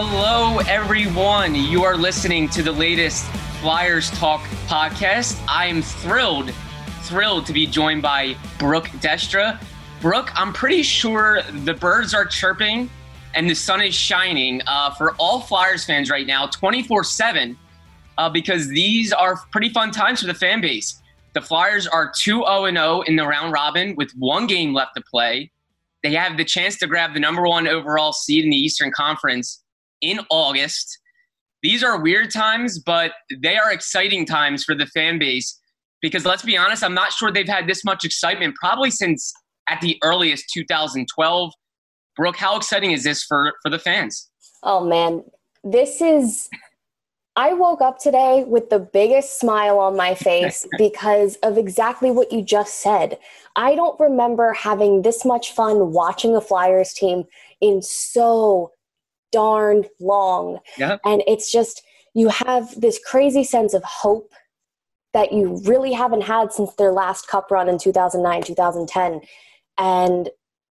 Hello, everyone. You are listening to the latest Flyers Talk podcast. I am thrilled, thrilled to be joined by Brooke Destra. Brooke, I'm pretty sure the birds are chirping and the sun is shining uh, for all Flyers fans right now, 24 uh, 7, because these are pretty fun times for the fan base. The Flyers are 2 0 0 in the round robin with one game left to play. They have the chance to grab the number one overall seed in the Eastern Conference in August. These are weird times, but they are exciting times for the fan base because let's be honest, I'm not sure they've had this much excitement probably since at the earliest 2012. Brooke, how exciting is this for, for the fans? Oh man, this is. I woke up today with the biggest smile on my face because of exactly what you just said. I don't remember having this much fun watching a Flyers team in so darn long. Yeah. And it's just, you have this crazy sense of hope that you really haven't had since their last cup run in 2009, 2010. And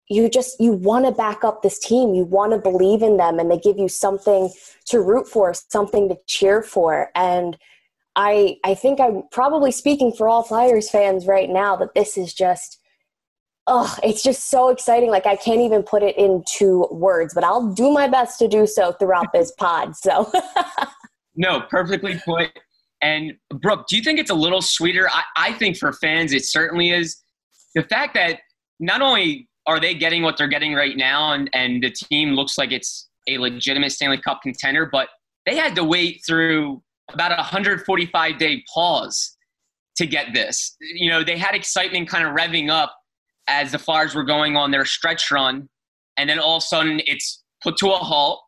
you just, you want to back up this team. You want to believe in them and they give you something to root for, something to cheer for. And I, I think I'm probably speaking for all Flyers fans right now that this is just, oh, it's just so exciting. Like I can't even put it into words, but I'll do my best to do so throughout this pod. So, no, perfectly put. And Brooke, do you think it's a little sweeter? I, I think for fans, it certainly is. The fact that not only are they getting what they're getting right now, and, and the team looks like it's a legitimate Stanley Cup contender, but they had to wait through about a 145 day pause to get this. You know, they had excitement kind of revving up as the Flyers were going on their stretch run, and then all of a sudden it's put to a halt.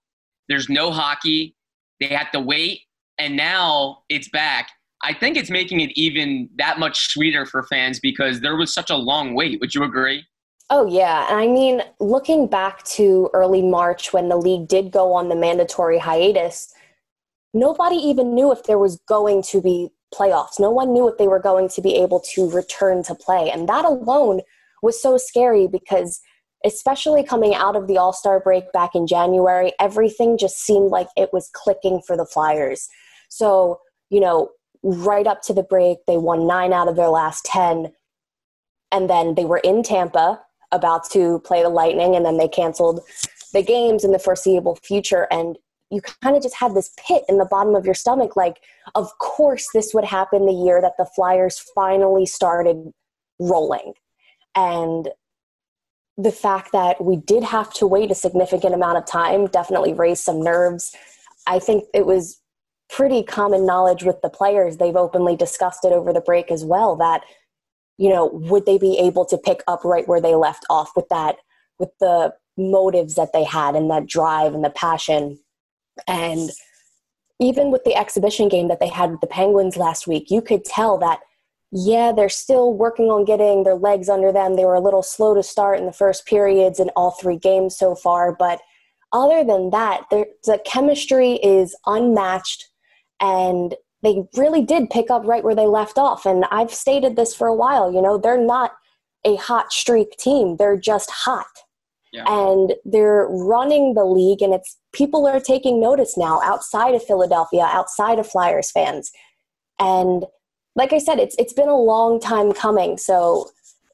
There's no hockey. They have to wait, and now it's back. I think it's making it even that much sweeter for fans because there was such a long wait. Would you agree? Oh, yeah. And I mean, looking back to early March when the league did go on the mandatory hiatus, nobody even knew if there was going to be playoffs. No one knew if they were going to be able to return to play. And that alone was so scary because especially coming out of the all-star break back in january everything just seemed like it was clicking for the flyers. So you know right up to the break they won nine out of their last ten and then they were in tampa about to play the lightning and then they canceled the games in the foreseeable future. And you kind of just had this pit in the bottom of your stomach like of course this would happen the year that the flyers finally started rolling and the fact that we did have to wait a significant amount of time definitely raised some nerves. I think it was pretty common knowledge with the players. They've openly discussed it over the break as well that, you know, would they be able to pick up right where they left off with that, with the motives that they had and that drive and the passion. And even with the exhibition game that they had with the Penguins last week, you could tell that yeah, they're still working on getting their legs under them. They were a little slow to start in the first periods in all three games so far. But other than that, the chemistry is unmatched and they really did pick up right where they left off. And I've stated this for a while, you know, they're not a hot streak team, they're just hot. Yeah. And they're running the league, and it's people are taking notice now outside of Philadelphia, outside of Flyers fans. And like I said, it's it's been a long time coming. So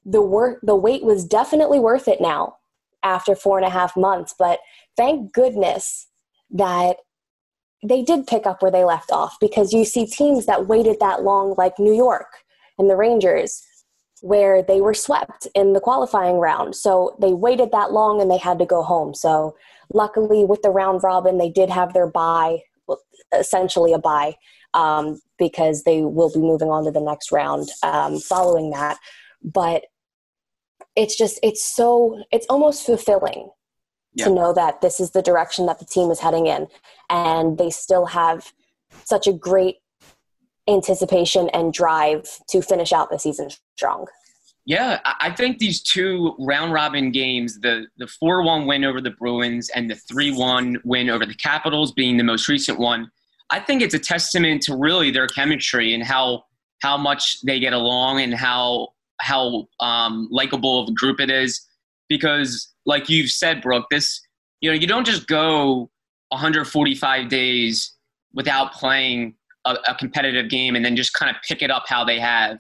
the work the wait was definitely worth it now after four and a half months. But thank goodness that they did pick up where they left off because you see teams that waited that long, like New York and the Rangers, where they were swept in the qualifying round. So they waited that long and they had to go home. So luckily, with the round robin, they did have their bye, essentially a bye, um, because they will be moving on to the next round um, following that. But it's just, it's so, it's almost fulfilling yeah. to know that this is the direction that the team is heading in. And they still have such a great anticipation and drive to finish out the season strong. Yeah, I think these two round robin games, the the 4 1 win over the Bruins and the 3 1 win over the Capitals being the most recent one, I think it's a testament to really their chemistry and how how much they get along and how how um, likable of a group it is. Because like you've said, Brooke, this you know you don't just go 145 days without playing a, a competitive game and then just kind of pick it up how they have.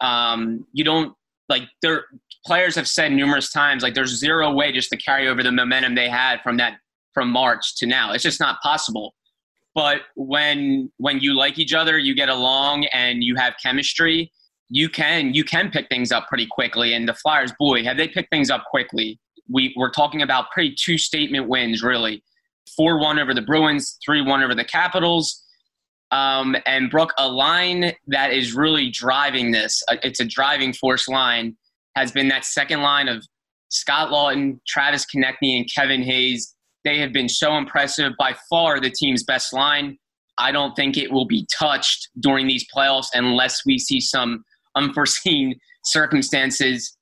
Um, you don't like their players have said numerous times like there's zero way just to carry over the momentum they had from that from March to now. It's just not possible. But when when you like each other, you get along and you have chemistry, you can you can pick things up pretty quickly. And the Flyers, boy, have they picked things up quickly we we're talking about pretty two statement wins, really. 4 1 over the Bruins, 3 1 over the Capitals. Um, and Brooke, a line that is really driving this, uh, it's a driving force line, has been that second line of Scott Laughton, Travis Konecny, and Kevin Hayes. They have been so impressive, by far the team's best line. I don't think it will be touched during these playoffs unless we see some unforeseen circumstances.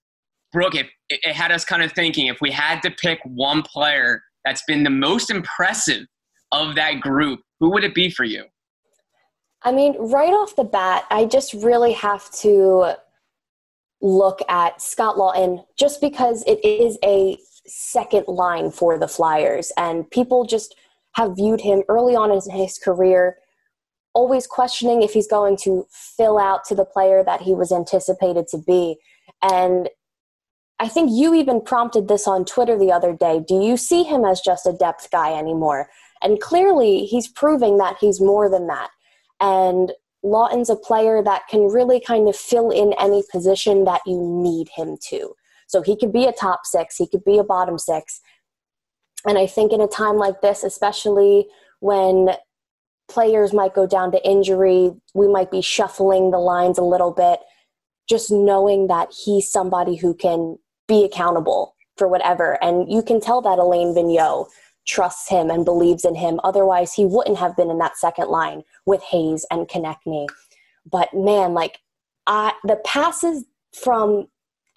Brooke, if it had us kind of thinking if we had to pick one player that's been the most impressive of that group, who would it be for you? I mean, right off the bat, I just really have to look at Scott Laughton just because it is a second line for the Flyers. And people just have viewed him early on in his career, always questioning if he's going to fill out to the player that he was anticipated to be. And I think you even prompted this on Twitter the other day. Do you see him as just a depth guy anymore? And clearly, he's proving that he's more than that. And Laughton's a player that can really kind of fill in any position that you need him to. So he could be a top six, he could be a bottom six. And I think in a time like this, especially when players might go down to injury, we might be shuffling the lines a little bit. Just knowing that he's somebody who can be accountable for whatever. And you can tell that Alain Vigneault trusts him and believes in him. Otherwise, he wouldn't have been in that second line with Hayes and Konecny. But man, like I, the passes from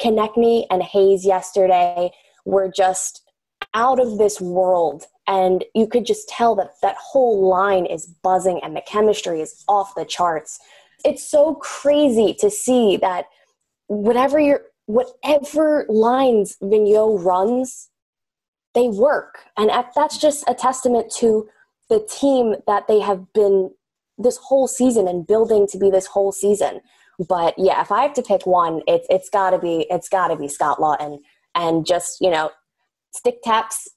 Konecny and Hayes yesterday were just out of this world. And you could just tell that that whole line is buzzing and the chemistry is off the charts. It's so crazy to see that whatever you're whatever lines Vigneault runs, they work. And that's just a testament to the team that they have been this whole season and building to be this whole season. But yeah, if I have to pick one, it's it's gotta be it's gotta be Scott Laughton And just, you know, stick taps.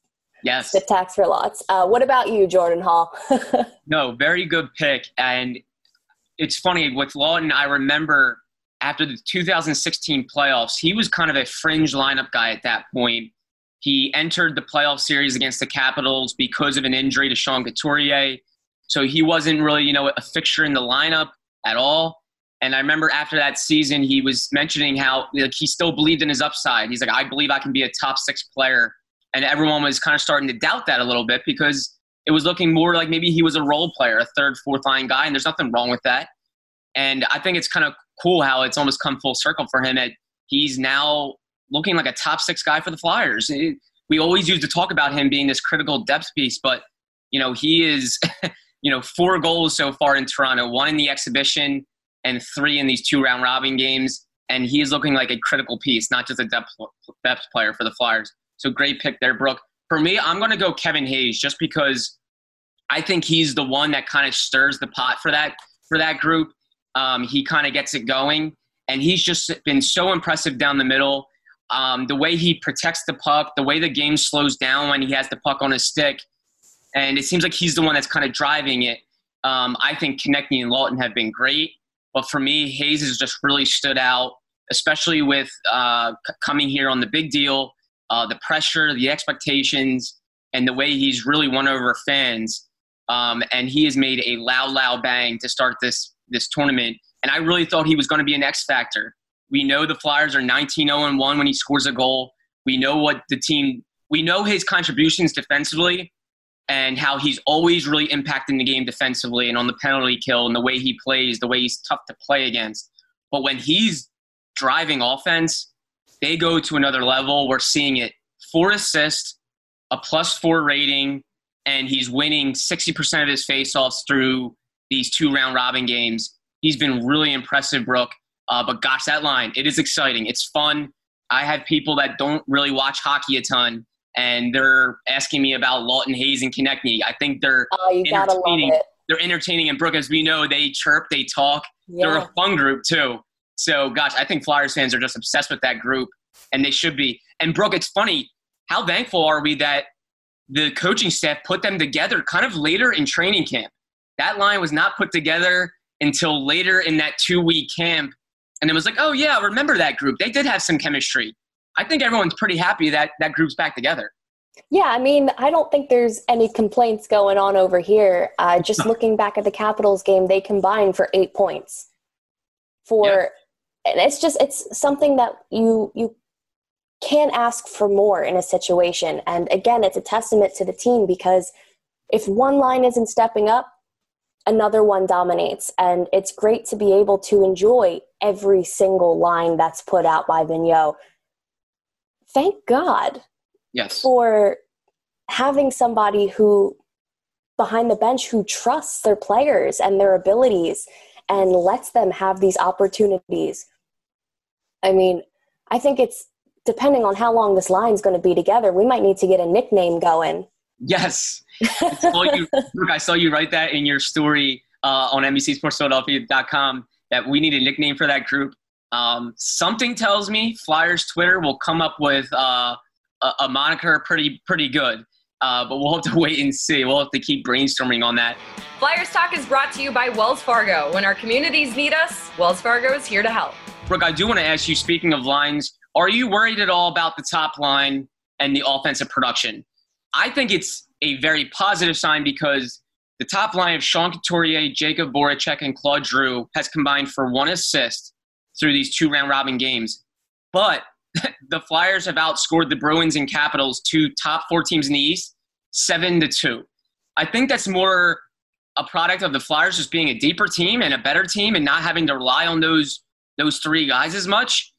Yes. Stick taps for lots. Uh, what about you, Jordan Hall? no, very good pick. And it's funny with Lawton, I remember after the 2016 playoffs, he was kind of a fringe lineup guy at that point. He entered the playoff series against the Capitals because of an injury to Sean Couturier. So he wasn't really, you know, a fixture in the lineup at all. And I remember after that season, he was mentioning how like, he still believed in his upside. He's like, I believe I can be a top six player. And everyone was kind of starting to doubt that a little bit because it was looking more like maybe he was a role player, a third, fourth line guy. And there's nothing wrong with that. And I think it's kind of cool how it's almost come full circle for him. That he's now looking like a top six guy for the Flyers. It, we always used to talk about him being this critical depth piece, but you know he is, you know, four goals so far in Toronto, one in the exhibition and three in these two round robin games, and he is looking like a critical piece, not just a depth depth player for the Flyers. So great pick there, Brooke. For me, I'm going to go Kevin Hayes just because I think he's the one that kind of stirs the pot for that for that group. Um, he kind of gets it going, and he's just been so impressive down the middle. Um, the way he protects the puck, the way the game slows down when he has the puck on his stick, and it seems like he's the one that's kind of driving it. Um, I think Konecny and Laughton have been great, but for me, Hayes has just really stood out, especially with uh, c- coming here on the big deal, uh, the pressure, the expectations, and the way he's really won over fans. Um, and he has made a loud, loud bang to start this this tournament. And I really thought he was going to be an X factor. We know the Flyers are 19 0 1 when he scores a goal. We know what the team, we know his contributions defensively and how he's always really impacting the game defensively and on the penalty kill and the way he plays, the way he's tough to play against. But when he's driving offense, they go to another level. We're seeing it four assists, a plus four rating, and he's winning 60% of his faceoffs through these two round robin games. He's been really impressive, Brooke. Uh, but gosh, that line, it is exciting. It's fun. I have people that don't really watch hockey a ton, and they're asking me about Laughton Hayes and Konecny. I think they're oh, you gotta love it. They're entertaining, and Brooke, as we know, they chirp, they talk. Yeah. They're a fun group too. So, gosh, I think Flyers fans are just obsessed with that group, and they should be. And Brooke, it's funny. How thankful are we that the coaching staff put them together kind of later in training camp? That line was not put together until later in that two week camp and it was like, oh yeah, remember that group? They did have some chemistry. I think everyone's pretty happy that that group's back together. Yeah, I mean, I don't think there's any complaints going on over here. Uh, just looking back at the Capitals game, they combined for eight points. For yeah. and it's just it's something that you you can't ask for more in a situation. And again, it's a testament to the team because if one line isn't stepping up, another one dominates. And it's great to be able to enjoy every single line that's put out by Vigneault. Thank God yes. for having somebody who behind the bench who trusts their players and their abilities and lets them have these opportunities. I mean, I think it's depending on how long this line's going to be together, we might need to get a nickname going. Yes. I saw you, I saw you write that in your story uh, on NBCSportsPhiladelphia.com that we need a nickname for that group. Um, something tells me Flyers Twitter will come up with uh, a, a, moniker pretty pretty good. Uh, but we'll have to wait and see. We'll have to keep brainstorming on that. Flyers Talk is brought to you by Wells Fargo. When our communities need us, Wells Fargo is here to help. Brooke, I do want to ask you, speaking of lines, are you worried at all about the top line and the offensive production? I think it's a very positive sign because the top line of Sean Couturier, Jakub Voracek, and Claude Giroux has combined for one assist through these two round robin games. But the Flyers have outscored the Bruins and Capitals, two top four teams in the East, seven to two. I think that's more a product of the Flyers just being a deeper team and a better team and not having to rely on those those three guys as much.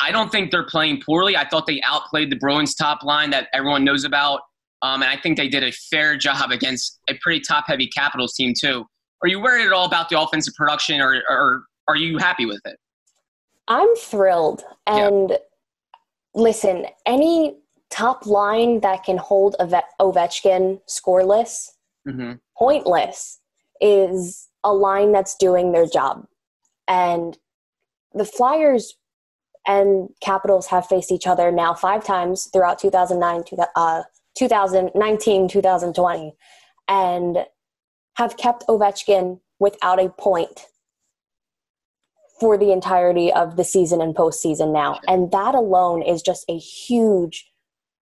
I don't think they're playing poorly. I thought they outplayed the Bruins top line that everyone knows about. Um, and I think they did a fair job against a pretty top heavy Capitals team, too. Are you worried at all about the offensive production or, or are you happy with it? I'm thrilled. And yeah. listen, any top line that can hold Ovechkin scoreless, mm-hmm. pointless, is a line that's doing their job. And the Flyers and Capitals have faced each other now five times throughout 2009, uh, 2019 2020 and have kept Ovechkin without a point for the entirety of the season and postseason now. And that alone is just a huge,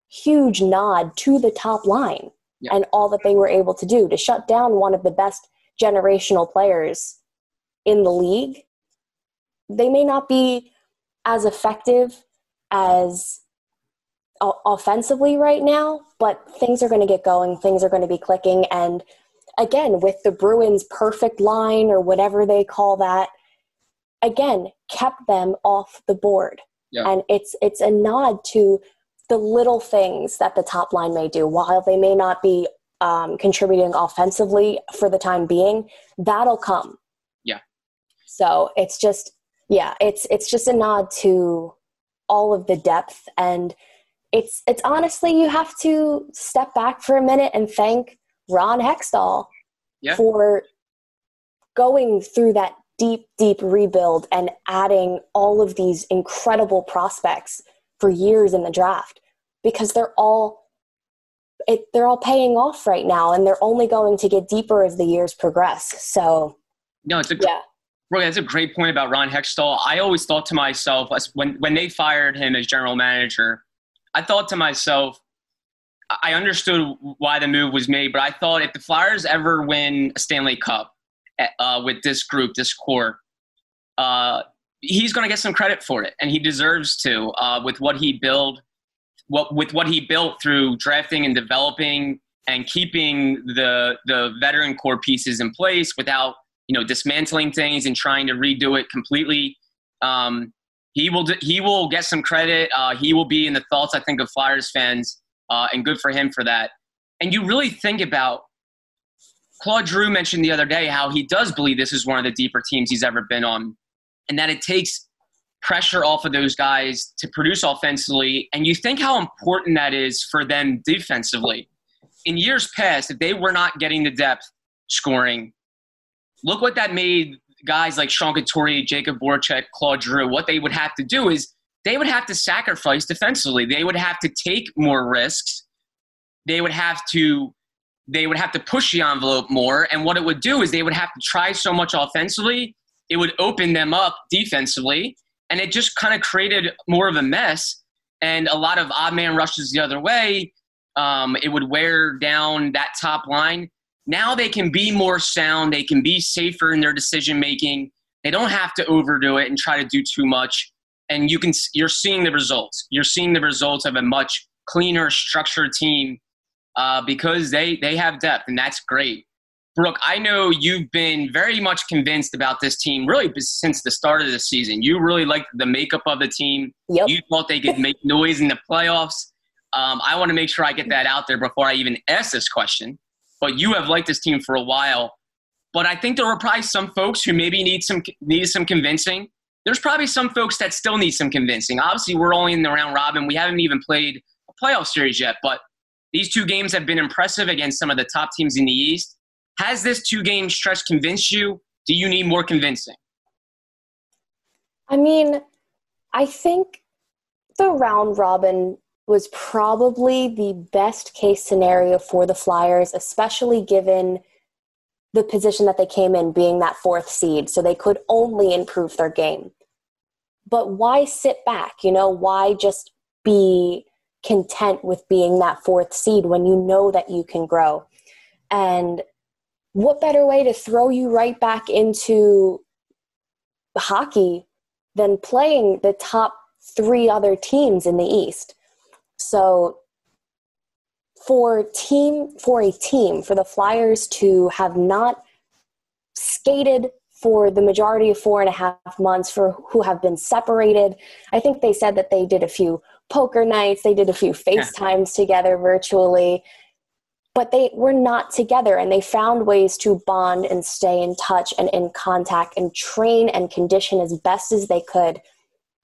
huge nod to the top line yeah. and all that they were able to do to shut down one of the best generational players in the league. They may not be as effective as offensively right now, but things are going to get going. Things are going to be clicking. And again, with the Bruins' perfect line or whatever they call that, again, kept them off the board. Yeah. And it's it's a nod to the little things that the top line may do. While they may not be um, contributing offensively for the time being, that'll come. Yeah. So it's just yeah, it's it's just a nod to all of the depth and it's it's honestly you have to step back for a minute and thank Ron Hextall yeah. for going through that deep deep rebuild and adding all of these incredible prospects for years in the draft because they're all it, they're all paying off right now, and they're only going to get deeper as the years progress. So, no, it's a yeah. Really, that's a great point about Ron Hextall. I always thought to myself when when they fired him as general manager, I thought to myself, I understood why the move was made, but I thought if the Flyers ever win a Stanley Cup uh, with this group, this core, uh, he's going to get some credit for it, and he deserves to uh, with what he built, what with what he built through drafting and developing and keeping the the veteran core pieces in place without you know dismantling things and trying to redo it completely. Um, he will he will get some credit. Uh, he will be in the thoughts I think of Flyers fans, uh, and good for him for that. And you really think about Claude Giroux mentioned the other day how he does believe this is one of the deeper teams he's ever been on, and that it takes pressure off of those guys to produce offensively. And you think how important that is for them defensively. In years past, if they were not getting the depth scoring, look what that made guys like Sean Couturier, Jakub Voracek, Claude Giroux. What they would have to do is they would have to sacrifice defensively. They would have to take more risks. They would have to they would have to push the envelope more. And what it would do is they would have to try so much offensively, it would open them up defensively. And it just kind of created more of a mess and a lot of odd man rushes the other way. Um, it would wear down that top line. Now they can be more sound. They can be safer in their decision making. They don't have to overdo it and try to do too much. And you can you're seeing the results. You're seeing the results of a much cleaner, structured team uh, because they they have depth, and that's great. Brooke, I know you've been very much convinced about this team really since the start of the season. You really liked the makeup of the team. Yep. You thought they could make noise in the playoffs. Um, I want to make sure I get that out there before I even ask this question but you have liked this team for a while. But I think there are probably some folks who maybe need some need some convincing. There's probably some folks that still need some convincing. Obviously, we're only in the round robin. We haven't even played a playoff series yet, but these two games have been impressive against some of the top teams in the East. Has this two game stretch convinced you? Do you need more convincing? I mean, I think the round robin was probably the best case scenario for the Flyers, especially given the position that they came in being that fourth seed. So they could only improve their game. But why sit back? You know, why just be content with being that fourth seed when you know that you can grow? And what better way to throw you right back into hockey than playing the top three other teams in the East? So for team for a team for the Flyers to have not skated for the majority of four and a half months for who have been separated. I think they said that they did a few poker nights, they did a few FaceTimes together virtually, but they were not together and they found ways to bond and stay in touch and in contact and train and condition as best as they could.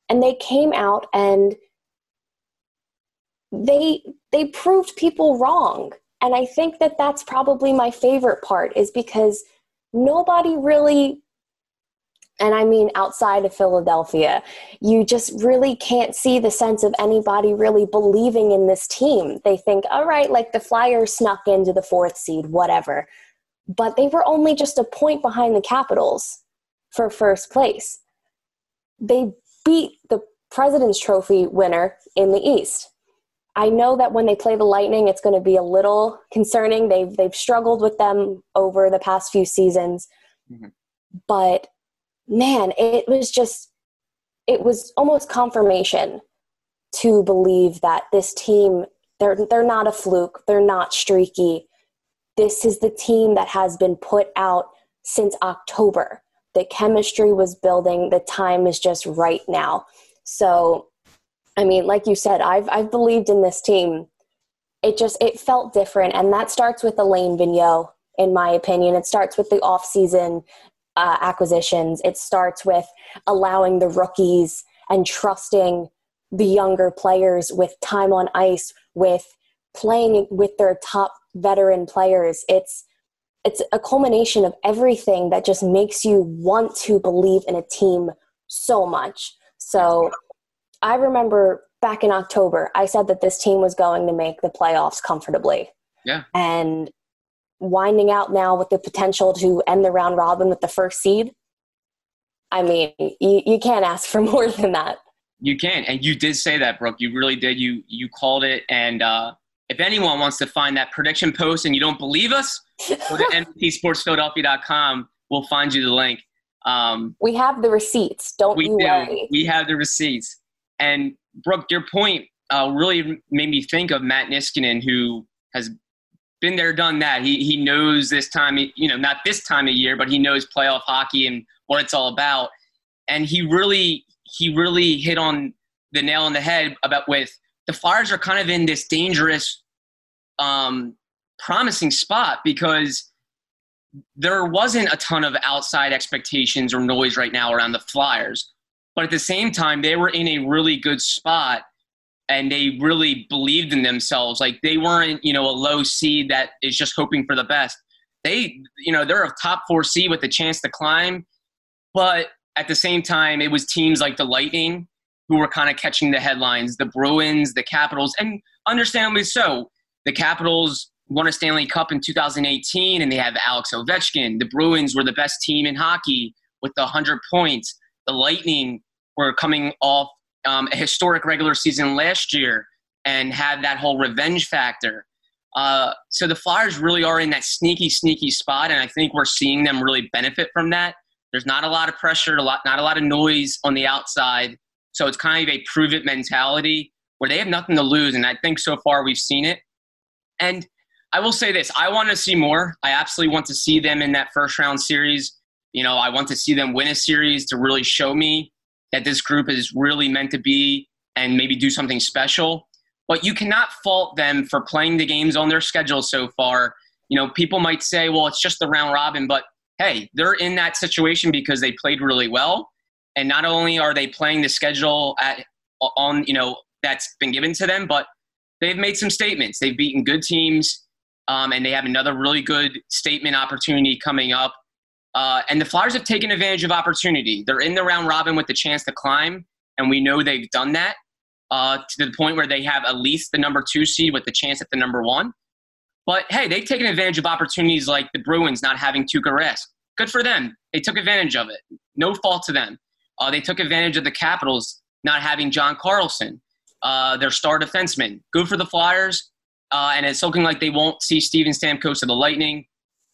And they came out and they they proved people wrong. And i think that that's probably my favorite part is because nobody really and I mean outside of Philadelphia, you just really can't see the sense of anybody really believing in this team. They think, all right, like the Flyers snuck into the fourth seed, whatever. But they were only just a point behind the Capitals for first place. They beat the President's Trophy winner in the East. I know that when they play the Lightning, it's going to be a little concerning. They've they've struggled with them over the past few seasons, mm-hmm. but man, it was just it was almost confirmation to believe that this team they're they're not a fluke. They're not streaky. This is the team that has been put out since October. The chemistry was building. The time is just right now. So I mean, like you said, I've I've believed in this team. It just it felt different, and that starts with Alain Vigneault, in my opinion. It starts with the off-season uh, acquisitions. It starts with allowing the rookies and trusting the younger players with time on ice, with playing with their top veteran players. It's it's a culmination of everything that just makes you want to believe in a team so much. So I remember back in October, I said that this team was going to make the playoffs comfortably. Yeah. And winding out now with the potential to end the round robin with the first seed. I mean, you, you can't ask for more than that. You can, and you did say that, Brooke. You really did. You you called it. And uh, if anyone wants to find that prediction post and you don't believe us, go to NBCSportsPhiladelphia.com. We'll find you the link. Um, we have the receipts. Don't we you do. worry. We have the receipts. And Brooke, your point uh, really made me think of Matt Niskanen, who has been there, done that. He he knows this time, you know, not this time of year, but he knows playoff hockey and what it's all about. And he really he really hit on the nail on the head about with the Flyers are kind of in this dangerous, um, promising spot because there wasn't a ton of outside expectations or noise right now around the Flyers. But at the same time, they were in a really good spot and they really believed in themselves. Like they weren't, you know, a low seed that is just hoping for the best. They, you know, they're a top four seed with a chance to climb. But at the same time, it was teams like the Lightning who were kind of catching the headlines, the Bruins, the Capitals, and understandably so. The Capitals won a Stanley Cup in 2018, and they have Alex Ovechkin. The Bruins were the best team in hockey with the 100 points. The Lightning were coming off um, a historic regular season last year and had that whole revenge factor. Uh, so the Flyers really are in that sneaky, sneaky spot, and I think we're seeing them really benefit from that. There's not a lot of pressure, a lot, not a lot of noise on the outside, so it's kind of a prove it mentality where they have nothing to lose, and I think so far we've seen it. And I will say this: I want to see more. I absolutely want to see them in that first round series. You know, I want to see them win a series to really show me that this group is really meant to be and maybe do something special. But you cannot fault them for playing the games on their schedule so far. You know, people might say, well, it's just the round robin, but hey, they're in that situation because they played really well. And not only are they playing the schedule at, on, you know, that's been given to them, but they've made some statements. They've beaten good teams, um, and they have another really good statement opportunity coming up uh, and the Flyers have taken advantage of opportunity. They're in the round robin with the chance to climb, and we know they've done that uh, to the point where they have at least the number two seed with the chance at the number one. But hey, they've taken advantage of opportunities like the Bruins not having Tuukka Rask. Good for them. They took advantage of it. No fault to them. Uh, they took advantage of the Capitals not having John Carlson, uh, their star defenseman. Good for the Flyers. Uh, and it's looking like they won't see Steven Stamkos of the Lightning.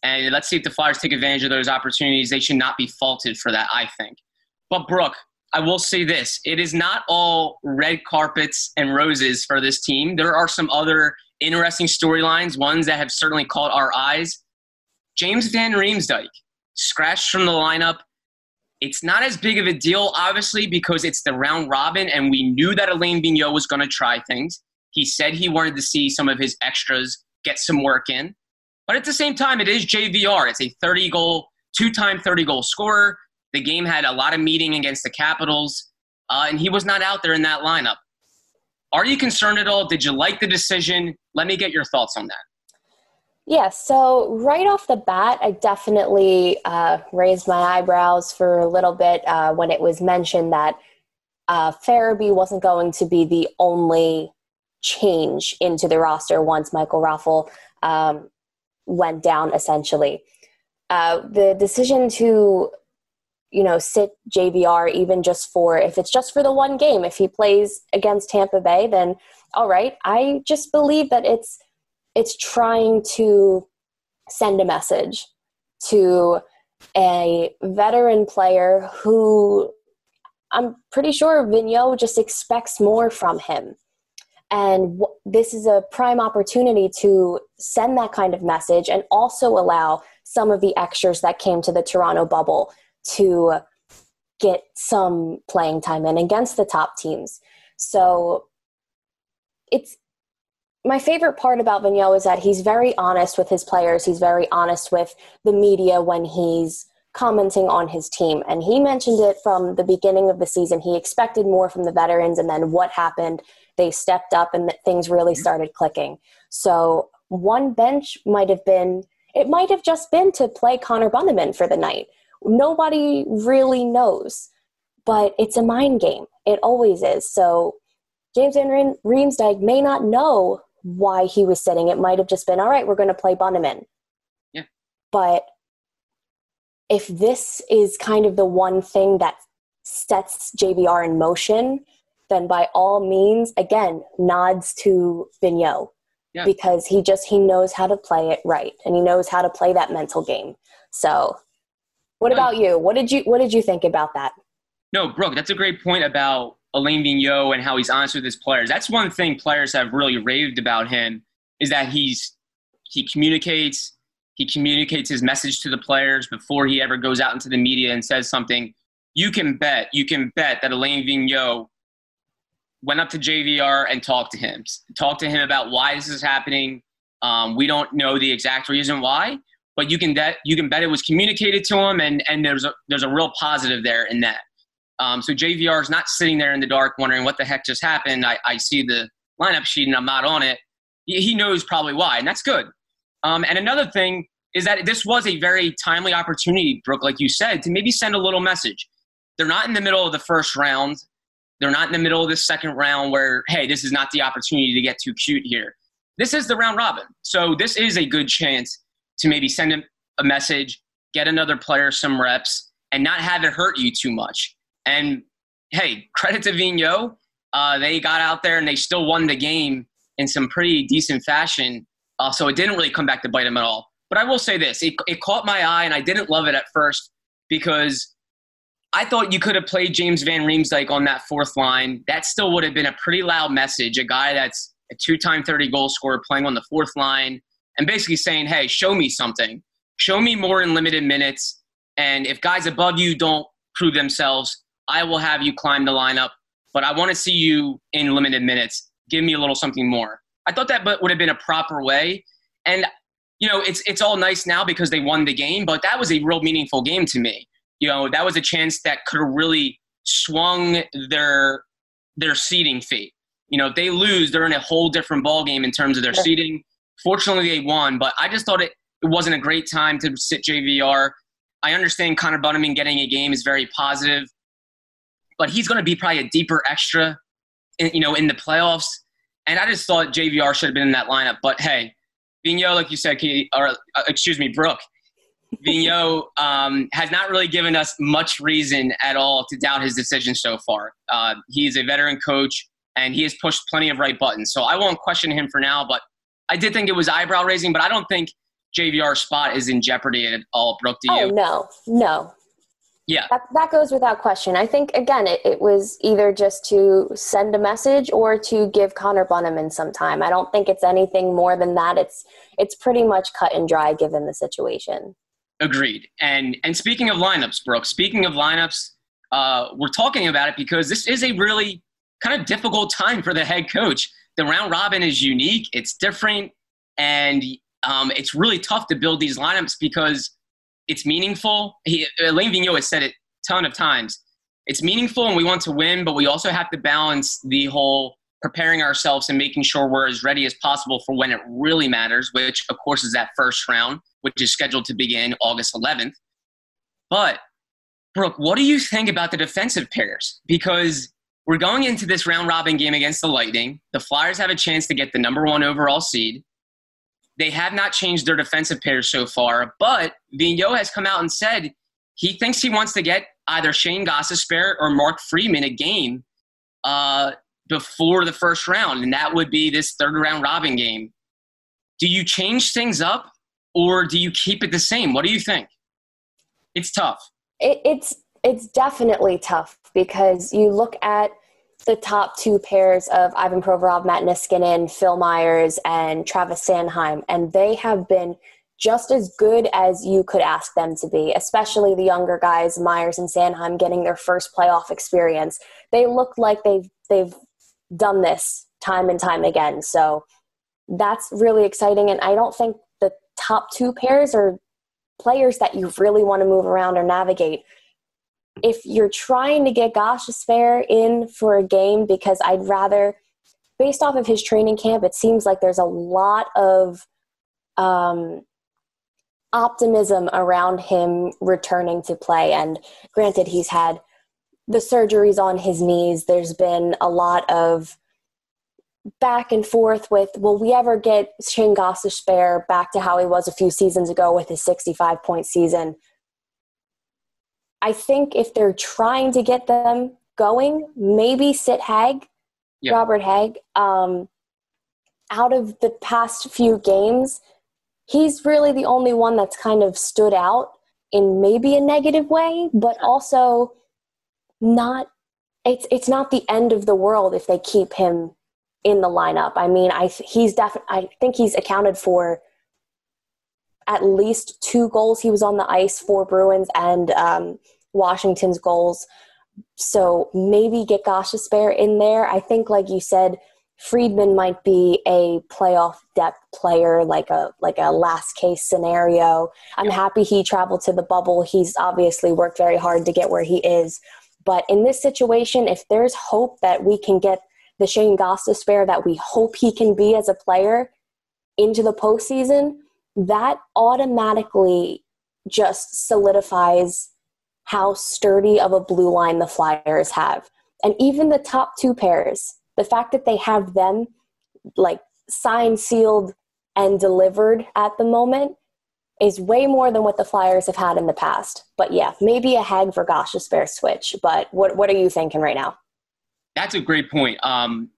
And let's see if the Flyers take advantage of those opportunities. They should not be faulted for that, I think. But, Brooke, I will say this it is not all red carpets and roses for this team. There are some other interesting storylines, ones that have certainly caught our eyes. James Van Riemsdyk, scratched from the lineup. It's not as big of a deal, obviously, because it's the round robin, and we knew that Alain Vigneault was going to try things. He said he wanted to see some of his extras get some work in. But at the same time, it is JVR. It's a 30 goal, two time 30 goal scorer. The game had a lot of meeting against the Capitals, uh, and he was not out there in that lineup. Are you concerned at all? Did you like the decision? Let me get your thoughts on that. Yeah, so right off the bat, I definitely uh, raised my eyebrows for a little bit uh, when it was mentioned that uh, Farabee wasn't going to be the only change into the roster once Michael Raffl um, went down essentially. Uh, the decision to, you know, sit JVR even just for, if it's just for the one game, if he plays against Tampa Bay, then all right. I just believe that it's, it's trying to send a message to a veteran player who I'm pretty sure Vigneault just expects more from him. And w- this is a prime opportunity to send that kind of message and also allow some of the extras that came to the Toronto bubble to get some playing time in against the top teams. So it's my favorite part about Vigneault is that he's very honest with his players. He's very honest with the media when he's commenting on his team. And he mentioned it from the beginning of the season. He expected more from the veterans, and then what happened they stepped up and things really mm-hmm. started clicking. So one bench might have been, it might have just been to play Connor Bunnaman for the night. Nobody really knows, but it's a mind game. It always is. So James Van Riemsdyk may not know why he was sitting. It might have just been, all right, we're going to play Bunnaman. Yeah. But if this is kind of the one thing that sets JVR in motion, then by all means, again, nods to Vigneault. Yeah. Because he just he knows how to play it right and he knows how to play that mental game. So what about you? What did you what did you think about that? No, Brooke, that's a great point about Alain Vigneault and how he's honest with his players. That's one thing players have really raved about him is that he's he communicates he communicates his message to the players before he ever goes out into the media and says something. You can bet, you can bet that Alain Vigneault went up to JVR and talked to him, talked to him about why this is happening. Um, we don't know the exact reason why, but you can bet you can bet it was communicated to him, and and there's a there's a real positive there in that. Um, so JVR is not sitting there in the dark wondering what the heck just happened. I, I see the lineup sheet and I'm not on it. He, knows probably why, and that's good. Um, and another thing is that this was a very timely opportunity, Brooke, like you said, to maybe send a little message. They're not in the middle of the first round. They're not in the middle of the second round where, hey, this is not the opportunity to get too cute here. This is the round robin. So this is a good chance to maybe send a message, get another player some reps, and not have it hurt you too much. And hey, credit to Vigneault. Uh, they got out there and they still won the game in some pretty decent fashion. Uh, so it didn't really come back to bite them at all. But I will say this it, it caught my eye, and I didn't love it at first because I thought you could have played James Van Riemsdyk on that fourth line. That still would have been a pretty loud message. A guy that's a two time 30 goal scorer playing on the fourth line and basically saying, hey, show me something. Show me more in limited minutes. And if guys above you don't prove themselves, I will have you climb the lineup. But I want to see you in limited minutes. Give me a little something more. I thought that would have been a proper way. And you know, it's it's all nice now because they won the game, but that was a real meaningful game to me. You know, that was a chance that could have really swung their their seeding fate. You know, if they lose, they're in a whole different ball game in terms of their seeding. Fortunately, they won, but I just thought it, it wasn't a great time to sit JVR. I understand Connor Bunnaman getting a game is very positive, but he's going to be probably a deeper extra, in, you know, in the playoffs. And I just thought JVR should have been in that lineup. But hey, Vigneault, like you said, or uh, excuse me, Brooke, Vigneault um, has not really given us much reason at all to doubt his decision so far. Uh, he is a veteran coach, and he has pushed plenty of right buttons. So I won't question him for now, but I did think it was eyebrow raising, but I don't think JVR's spot is in jeopardy at all, Brooke. Do you? Oh, no, no. Yeah. That, that goes without question. I think, again, it, it was either just to send a message or to give Connor Bunnaman some time. I don't think it's anything more than that. It's it's pretty much cut and dry given the situation. Agreed. And and speaking of lineups, Brooke, speaking of lineups, uh, we're talking about it because this is a really kind of difficult time for the head coach. The round robin is unique, it's different, and um, it's really tough to build these lineups because it's meaningful. He, Alain Vigneault has said it a ton of times. It's meaningful and we want to win, but we also have to balance the whole preparing ourselves and making sure we're as ready as possible for when it really matters, which of course is that first round, which is scheduled to begin August 11th. But, Brooke, what do you think about the defensive pairs? Because we're going into this round robin game against the Lightning. The Flyers have a chance to get the number one overall seed. They have not changed their defensive pairs so far, but Vigneault has come out and said he thinks he wants to get either Shane Gostisbehere or Mark Friedman a game uh, before the first round, and that would be this third round robin game. Do you change things up or do you keep it the same? What do you think? It's tough. It, it's it's definitely tough because you look at the top two pairs of Ivan Provorov, Matt Niskanen, Phil Myers, and Travis Sanheim, and they have been just as good as you could ask them to be, especially the younger guys, Myers and Sanheim, getting their first playoff experience. They look like they've they've done this time and time again. So that's really exciting. And I don't think top two pairs are players that you really want to move around or navigate if you're trying to get Gostisbehere in for a game, because I'd rather, based off of his training camp, it seems like there's a lot of um, optimism around him returning to play. And granted, he's had the surgeries on his knees. There's been a lot of back and forth with will we ever get Shane Gostisbehere back to how he was a few seasons ago with his 65 point season? I think if they're trying to get them going, maybe sit Hägg, yeah. Robert Hägg. Um, out of the past few games, he's really the only one that's kind of stood out in maybe a negative way, but also not it's it's not the end of the world if they keep him in the lineup. I mean, I he's definitely I think he's accounted for at least two goals. He was on the ice for Bruins and um, Washington's goals. So maybe get Gostisbehere in there. I think, like you said, Friedman might be a playoff depth player, like a like a last case scenario. I'm happy he traveled to the bubble. He's obviously worked very hard to get where he is. But in this situation, if there's hope that we can get the Shane Gostisbehere that we hope he can be as a player into the postseason, that automatically just solidifies how sturdy of a blue line the Flyers have. And even the top two pairs, the fact that they have them like signed, sealed, and delivered at the moment is way more than what the Flyers have had in the past. But yeah, maybe a Hägg for Gostisbehere switch. But what what are you thinking right now? That's a great point. Um,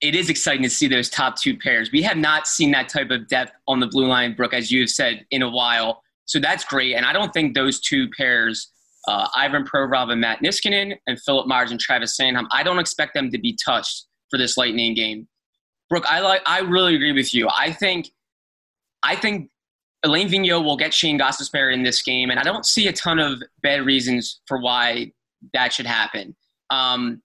it is exciting to see those top two pairs. We have not seen that type of depth on the blue line, Brooke, as you have said, in a while. So that's great. And I don't think those two pairs, uh, Ivan Provorov and Matt Niskanen, and Philip Myers and Travis Sanheim, I don't expect them to be touched for this Lightning game. Brooke, I like. I really agree with you. I think, I think Alain Vigneault will get Shane Gostisbehere in this game, and I don't see a ton of bad reasons for why that should happen. Um,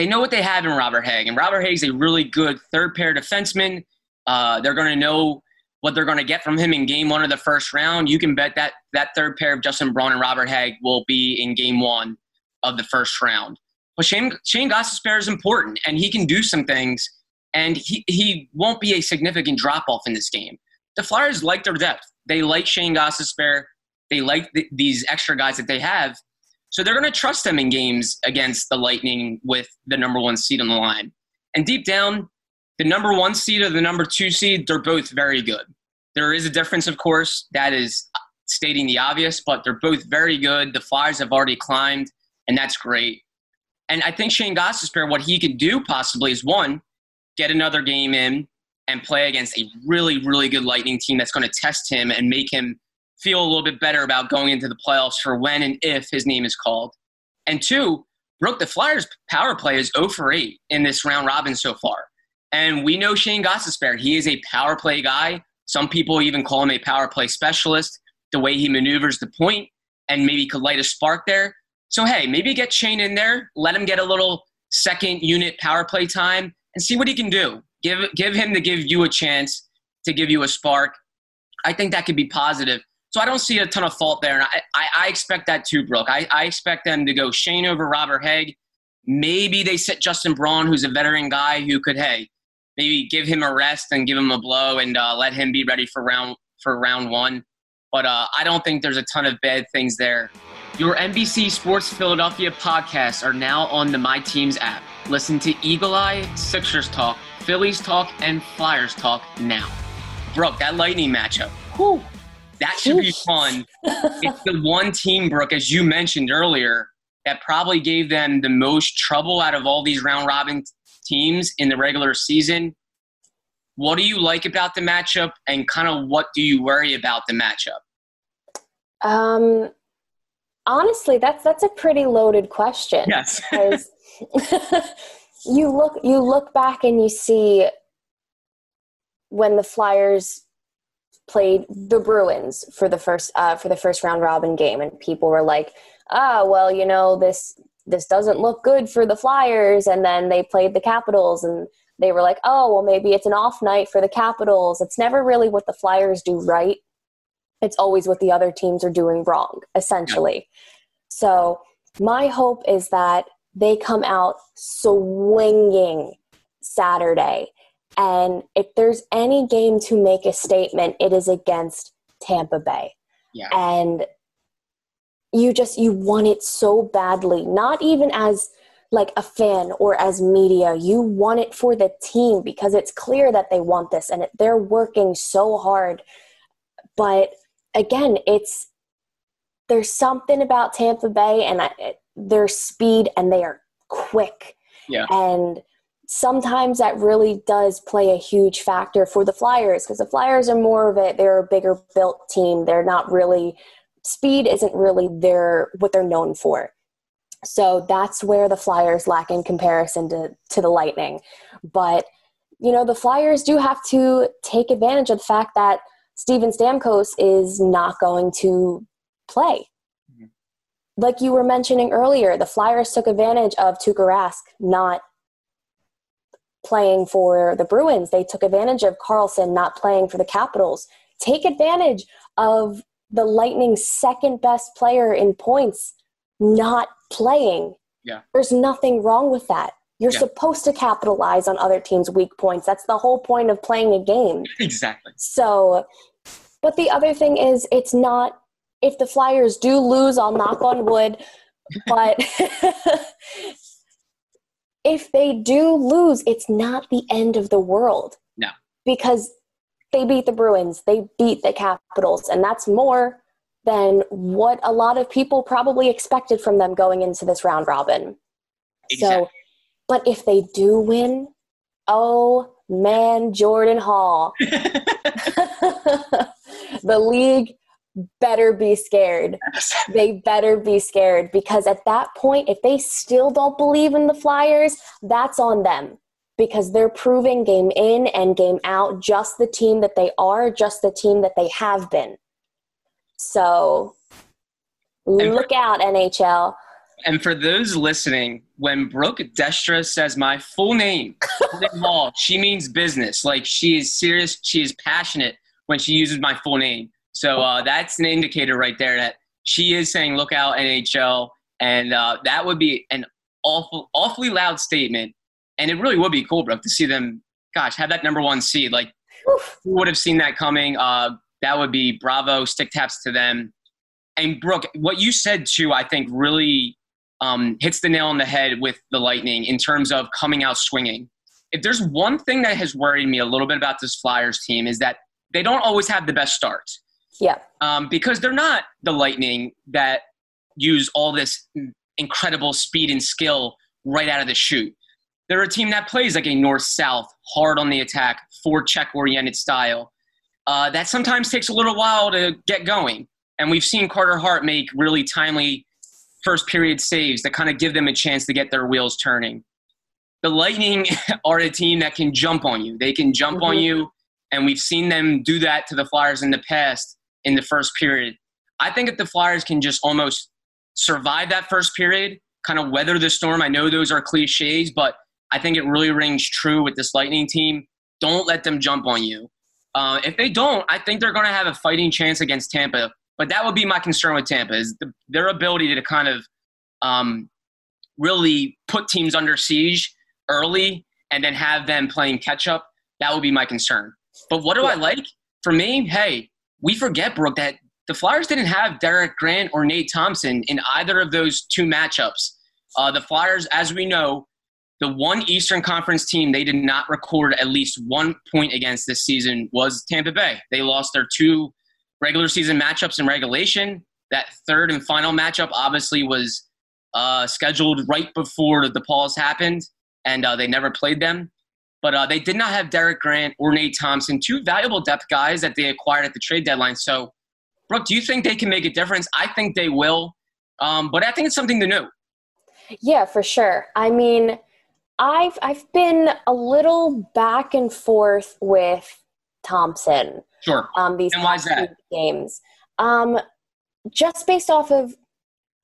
they know what they have in Robert Hägg, and Robert Hägg's a really good third pair defenseman. Uh, they're going to know what they're going to get from him in game one of the first round. You can bet that that third pair of Justin Braun and Robert Hägg will be in game one of the first round. But Shane, Shane Gostisbehere is important, and he can do some things, and he, he won't be a significant drop off in this game. The Flyers like their depth. They like Shane Gostisbehere. They like the, these extra guys that they have. So they're going to trust them in games against the Lightning with the number one seed on the line. And deep down, the number one seed or the number two seed, they're both very good. There is a difference, of course, that is stating the obvious, but they're both very good. The Flyers have already climbed, and that's great. And I think Shane Gostisbehere, what he could do possibly is one, get another game in and play against a really, really good Lightning team that's going to test him and make him feel a little bit better about going into the playoffs for when and if his name is called. And two, Brooke, the Flyers' power play is 0 for 8 in this round robin so far. And we know Shane Gostisbehere. He is a power play guy. Some people even call him a power play specialist, the way he maneuvers the point and maybe could light a spark there. So, hey, maybe get Shane in there, let him get a little second unit power play time and see what he can do. Give, give him to give you a chance to give you a spark. I think that could be positive. So I don't see a ton of fault there. And I, I, I expect that too, Brooke. I, I expect them to go Shane over Robert Hägg. Maybe they sit Justin Braun, who's a veteran guy who could, hey, maybe give him a rest and give him a blow and uh, let him be ready for round for round one. But uh, I don't think there's a ton of bad things there. Your NBC Sports Philadelphia podcasts are now on the My Teams app. Listen to Eagle Eye, Sixers Talk, Phillies Talk, and Flyers Talk now. Brooke, that Lightning matchup. Whew, that should be fun. it's the one team, Brooke, as you mentioned earlier, that probably gave them the most trouble out of all these round robin teams in the regular season. What do you like about the matchup, and kind of what do you worry about the matchup? Um, honestly, that's that's a pretty loaded question. Yes, you look you look back and you see when the Flyers played the Bruins for the first uh, for the first round robin game, and people were like, "Ah, well, you know this this doesn't look good for the Flyers." And then they played the Capitals, and they were like, "Oh, well, maybe it's an off night for the Capitals." It's never really what the Flyers do right. It's always what the other teams are doing wrong, essentially. So my hope is that they come out swinging Saturday and if there's any game to make a statement, it is against Tampa Bay. Yeah. And you just you want it so badly, not even as like a fan or as media, you want it for the team because it's clear that they want this and they're working so hard. But again, it's there's something about Tampa Bay and I, their speed and they are quick. Yeah. And sometimes that really does play a huge factor for the Flyers because the Flyers are more of it. They're a bigger built team. They're not really speed isn't really their what they're known for. So that's where the Flyers lack in comparison to to the Lightning. But you know the Flyers do have to take advantage of the fact that Steven Stamkos is not going to play. Mm-hmm. Like you were mentioning earlier, the Flyers took advantage of Tuukka Rask not playing for the Bruins. They took advantage of Carlson not playing for the Capitals. Take advantage of the Lightning's second best player in points not playing. Yeah. There's nothing wrong with that. You're Yeah. supposed to capitalize on other teams' weak points. That's the whole point of playing a game. Exactly. So, but the other thing is, it's not, if the Flyers do lose, I'll knock on wood, but if they do lose, it's not the end of the world. No. Because they beat the Bruins, they beat the Capitals, and that's more than what a lot of people probably expected from them going into this round robin. Exactly. So, but if they do win, oh man, Jordan Hall. the league better be scared. They better be scared because at that point, if they still don't believe in the Flyers, that's on them because they're proving game in and game out just the team that they are, just the team that they have been. So look out, NHL. And for those listening, when Brooke Destra says my full name, she means business. Like she is serious, she is passionate when she uses my full name. So uh, that's an indicator right there that she is saying, "Look out, NHL," and uh, that would be an awful, awfully loud statement. And it really would be cool, Brooke, to see them. Gosh, have that number one seed. Like, who would have seen that coming? Uh, that would be bravo. Stick taps to them. And Brooke, what you said too, I think really um, hits the nail on the head with the Lightning in terms of coming out swinging. If there's one thing that has worried me a little bit about this Flyers team is that they don't always have the best starts Yeah. um, because they're not the Lightning that use all this incredible speed and skill right out of the chute. They're a team that plays like a north-south, hard on the attack, forecheck-oriented style. Uh, that sometimes takes a little while to get going, and we've seen Carter Hart make really timely first period saves that kind of give them a chance to get their wheels turning. The Lightning are a team that can jump on you. They can jump on Mhm. you, and we've seen them do that to the Flyers in the past in the first period. I think if the Flyers can just almost survive that first period, kind of weather the storm. I know those are cliches, but I think it really rings true with this Lightning team. Don't let them jump on you. Uh, if they don't, I think they're going to have a fighting chance against Tampa. But that would be my concern with Tampa is the, their ability to kind of um, really put teams under siege early and then have them playing catch up. That would be my concern. But what do I like? For me, hey, we forget, Brooke, that the Flyers didn't have Derek Grant or Nate Thompson in either of those two matchups. Uh, the Flyers, as we know, the one Eastern Conference team they did not record at least one point against this season was Tampa Bay. They lost their two regular season matchups in regulation. That third and final matchup obviously was uh, scheduled right before the pause happened, and uh, they never played them. But uh, they did not have Derek Grant or Nate Thompson, two valuable depth guys that they acquired at the trade deadline. So, Brooke, do you think they can make a difference? I think they will, um, but I think it's something to know. Yeah, for sure. I mean, I've I've been a little back and forth with Thompson Sure. um, these And why is that? games. Um, just based off of,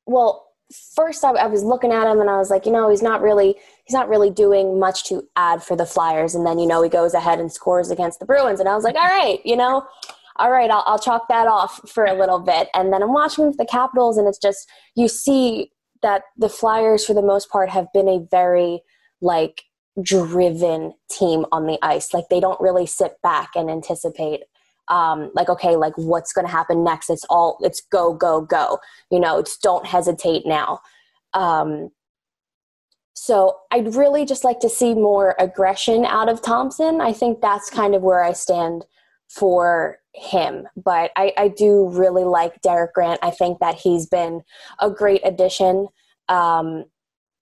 well, first I, I was looking at him and I was like, you know, he's not really he's not really doing much to add for the Flyers. And then you know he goes ahead and scores against the Bruins, and I was like, all right, you know, all right, I'll, I'll chalk that off for a little bit. And then I'm watching the Capitals, and it's just you see that the Flyers for the most part have been a very like driven team on the ice. Like they don't really sit back and anticipate um, like okay like what's going to happen next it's all it's go go go you know it's don't hesitate now um, So I'd really just like to see more aggression out of Thompson. I think that's kind of where I stand for him. But I, I do really like Derek Grant. I think that he's been a great addition um,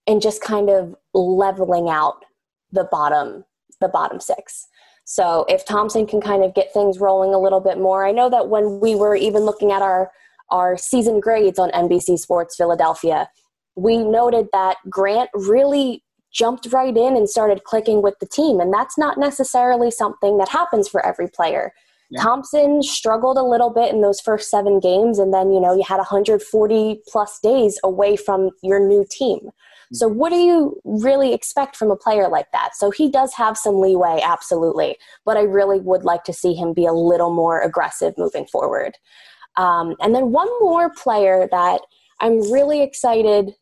and just kind of leveling out the bottom the bottom six. So if Thompson can kind of get things rolling a little bit more, I know that when we were even looking at our our season grades on NBC Sports Philadelphia, we noted that Grant really jumped right in and started clicking with the team. And that's not necessarily something that happens for every player. Thompson struggled a little bit in those first seven games, and then, you know, you had 140 plus days away from your new team. Mm-hmm. So, what do you really expect from a player like that? So, he does have some leeway, absolutely, but I really would like to see him be a little more aggressive moving forward. Um, and then, one more player that I'm really excited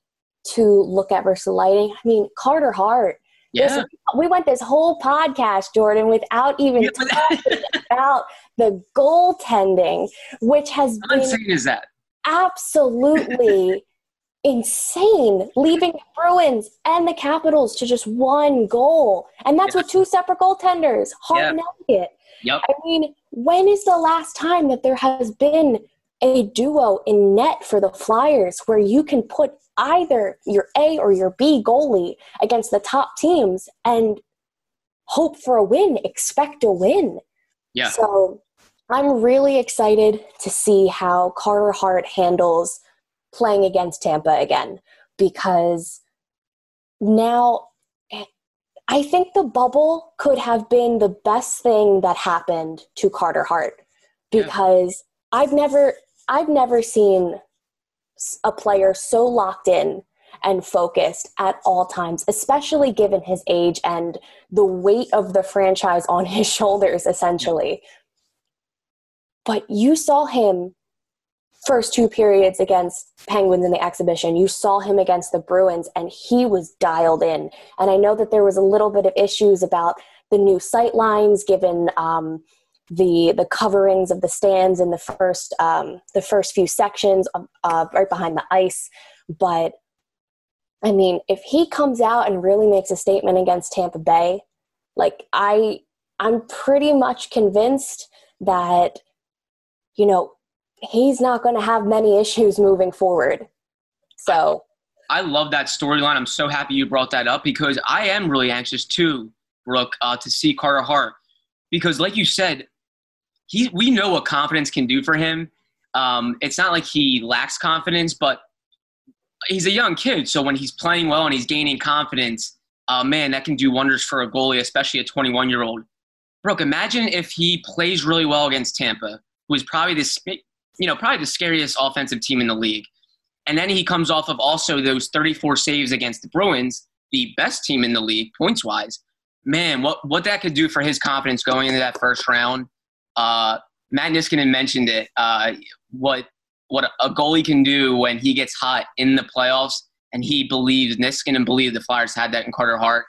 to look at versus lighting. I mean, Carter Hart. Yeah. This, we went this whole podcast, Jordan, without even talking about the goaltending, which has How been insane is that? Absolutely insane, leaving the Bruins and the Capitals to just one goal. And that's with two separate goaltenders, Hart and Elliott. Yep. I mean, when is the last time that there has been a duo in net for the Flyers where you can put either your A or your B goalie against the top teams and hope for a win, expect a win. Yeah. So I'm really excited to see how Carter Hart handles playing against Tampa again because now I think the bubble could have been the best thing that happened to Carter Hart because yeah. I've never I've never seen a player so locked in and focused at all times, especially given his age and the weight of the franchise on his shoulders, essentially. But you saw him first two periods against Penguins in the exhibition. You saw him against the Bruins, and he was dialed in. And I know that there was a little bit of issues about the new sight lines, given um, the the coverings of the stands in the first um, the first few sections of, uh, right behind the ice. But I mean, if he comes out and really makes a statement against Tampa Bay, like I I'm pretty much convinced that you know he's not going to have many issues moving forward. So I love that storyline. I'm so happy you brought that up because I am really anxious too, Brooke, uh, to see Carter Hart because, like you said, he we know what confidence can do for him. Um, it's not like he lacks confidence, but he's a young kid. So when he's playing well and he's gaining confidence, uh, man, that can do wonders for a goalie, especially a 21 year old. Brooke, imagine if he plays really well against Tampa, is probably this, you know, probably the scariest offensive team in the league. And then he comes off of also those 34 saves against the Bruins, the best team in the league points wise. Man, what what that could do for his confidence going into that first round. Uh, Matt Niskanen mentioned it. Uh, what what a goalie can do when he gets hot in the playoffs, and he believes Niskanen believed the Flyers had that in Carter Hart.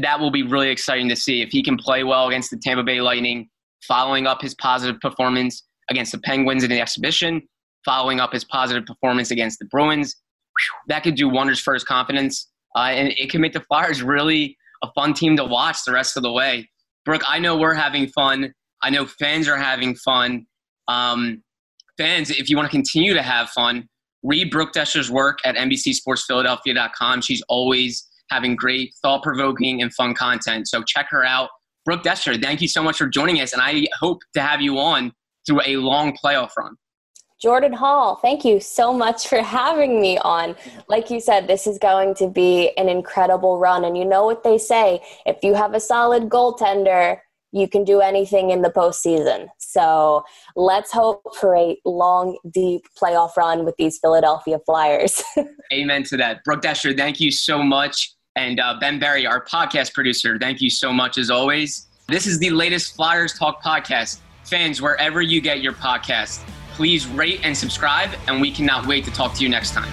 That will be really exciting to see if he can play well against the Tampa Bay Lightning, following up his positive performance against the Penguins in the exhibition, following up his positive performance against the Bruins. That could do wonders for his confidence, uh, and it can make the Flyers really a fun team to watch the rest of the way. Brooke, I know we're having fun. I know fans are having fun. Um, fans, if you want to continue to have fun, read Brooke Destra's work at NBCSportsPhiladelphia.com. She's always having great, thought provoking, and fun content. So check her out. Brooke Destra, thank you so much for joining us, and I hope to have you on through a long playoff run. Jordan Hall, thank you so much for having me on. Like you said, this is going to be an incredible run. And you know what they say if you have a solid goaltender, you can do anything in the postseason. So let's hope for a long, deep playoff run with these Philadelphia Flyers. Amen to that. Brooke Destra, thank you so much. And uh, Ben Berry, our podcast producer, thank you so much as always. This is the latest Flyers Talk podcast. Fans, wherever you get your podcast, please rate and subscribe, and we cannot wait to talk to you next time.